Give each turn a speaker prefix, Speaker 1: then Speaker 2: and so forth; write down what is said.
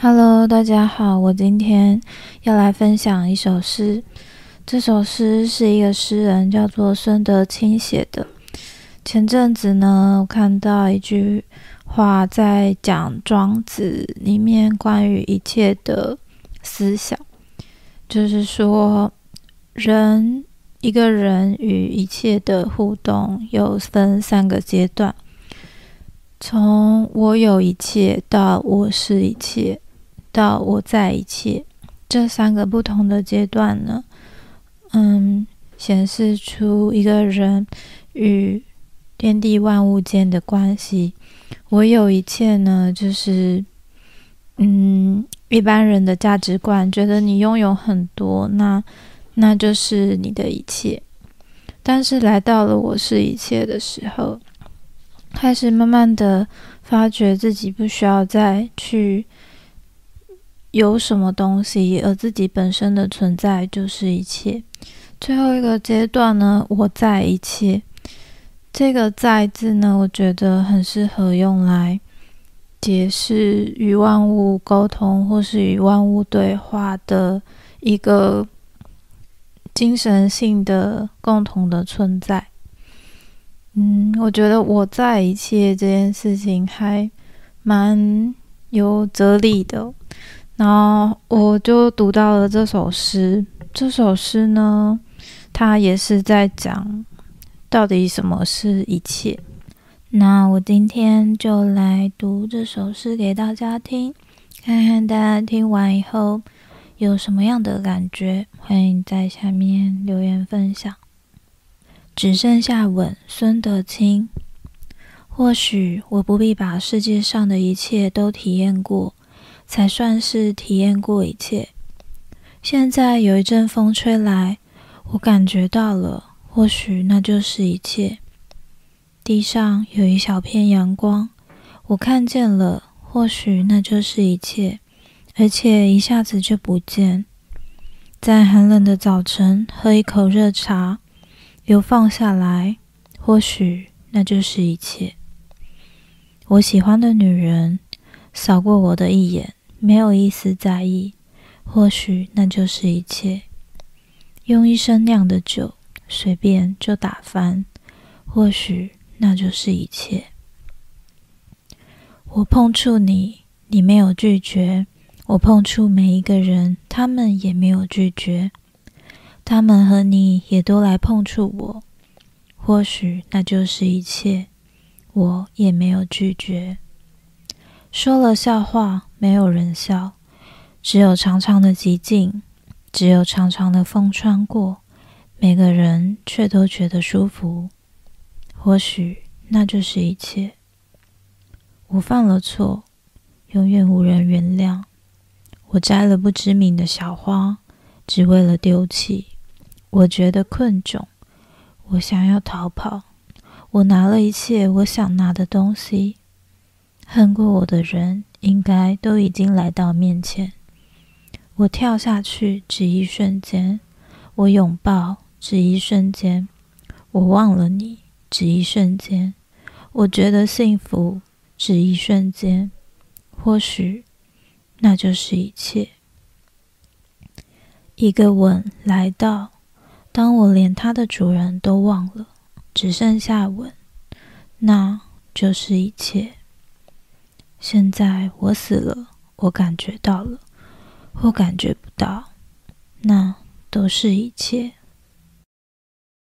Speaker 1: Hello，大家好，我今天要来分享一首诗。这首诗是一个诗人叫做孙德清写的。前阵子呢，我看到一句话在讲《庄子》里面关于一切的思想，就是说，人一个人与一切的互动有分三个阶段，从我有一切到我是一切。到我在一切这三个不同的阶段呢，嗯，显示出一个人与天地万物间的关系。我有一切呢，就是嗯，一般人的价值观觉得你拥有很多，那那就是你的一切。但是来到了我是一切的时候，开始慢慢的发觉自己不需要再去。有什么东西，而自己本身的存在就是一切。最后一个阶段呢，我在一切。这个“在”字呢，我觉得很适合用来解释与万物沟通或是与万物对话的一个精神性的共同的存在。嗯，我觉得我在一切这件事情还蛮有哲理的。然后我就读到了这首诗。这首诗呢，它也是在讲到底什么是一切。那我今天就来读这首诗给大家听，看看大家听完以后有什么样的感觉。欢迎在下面留言分享。只剩下吻，孙德清。或许我不必把世界上的一切都体验过。才算是体验过一切。现在有一阵风吹来，我感觉到了，或许那就是一切。地上有一小片阳光，我看见了，或许那就是一切，而且一下子就不见。在寒冷的早晨，喝一口热茶，又放下来，或许那就是一切。我喜欢的女人扫过我的一眼。没有一丝在意，或许那就是一切。用一生酿的酒，随便就打翻，或许那就是一切。我碰触你，你没有拒绝；我碰触每一个人，他们也没有拒绝。他们和你也都来碰触我，或许那就是一切。我也没有拒绝。说了笑话。没有人笑，只有长长的寂静，只有长长的风穿过，每个人却都觉得舒服。或许那就是一切。我犯了错，永远无人原谅。我摘了不知名的小花，只为了丢弃。我觉得困窘，我想要逃跑。我拿了一切我想拿的东西。恨过我的人。应该都已经来到面前。我跳下去，只一瞬间；我拥抱，只一瞬间；我忘了你，只一瞬间；我觉得幸福，只一瞬间。或许，那就是一切。一个吻来到，当我连它的主人都忘了，只剩下吻，那就是一切。现在我死了，我感觉到了，或感觉不到，那都是一切。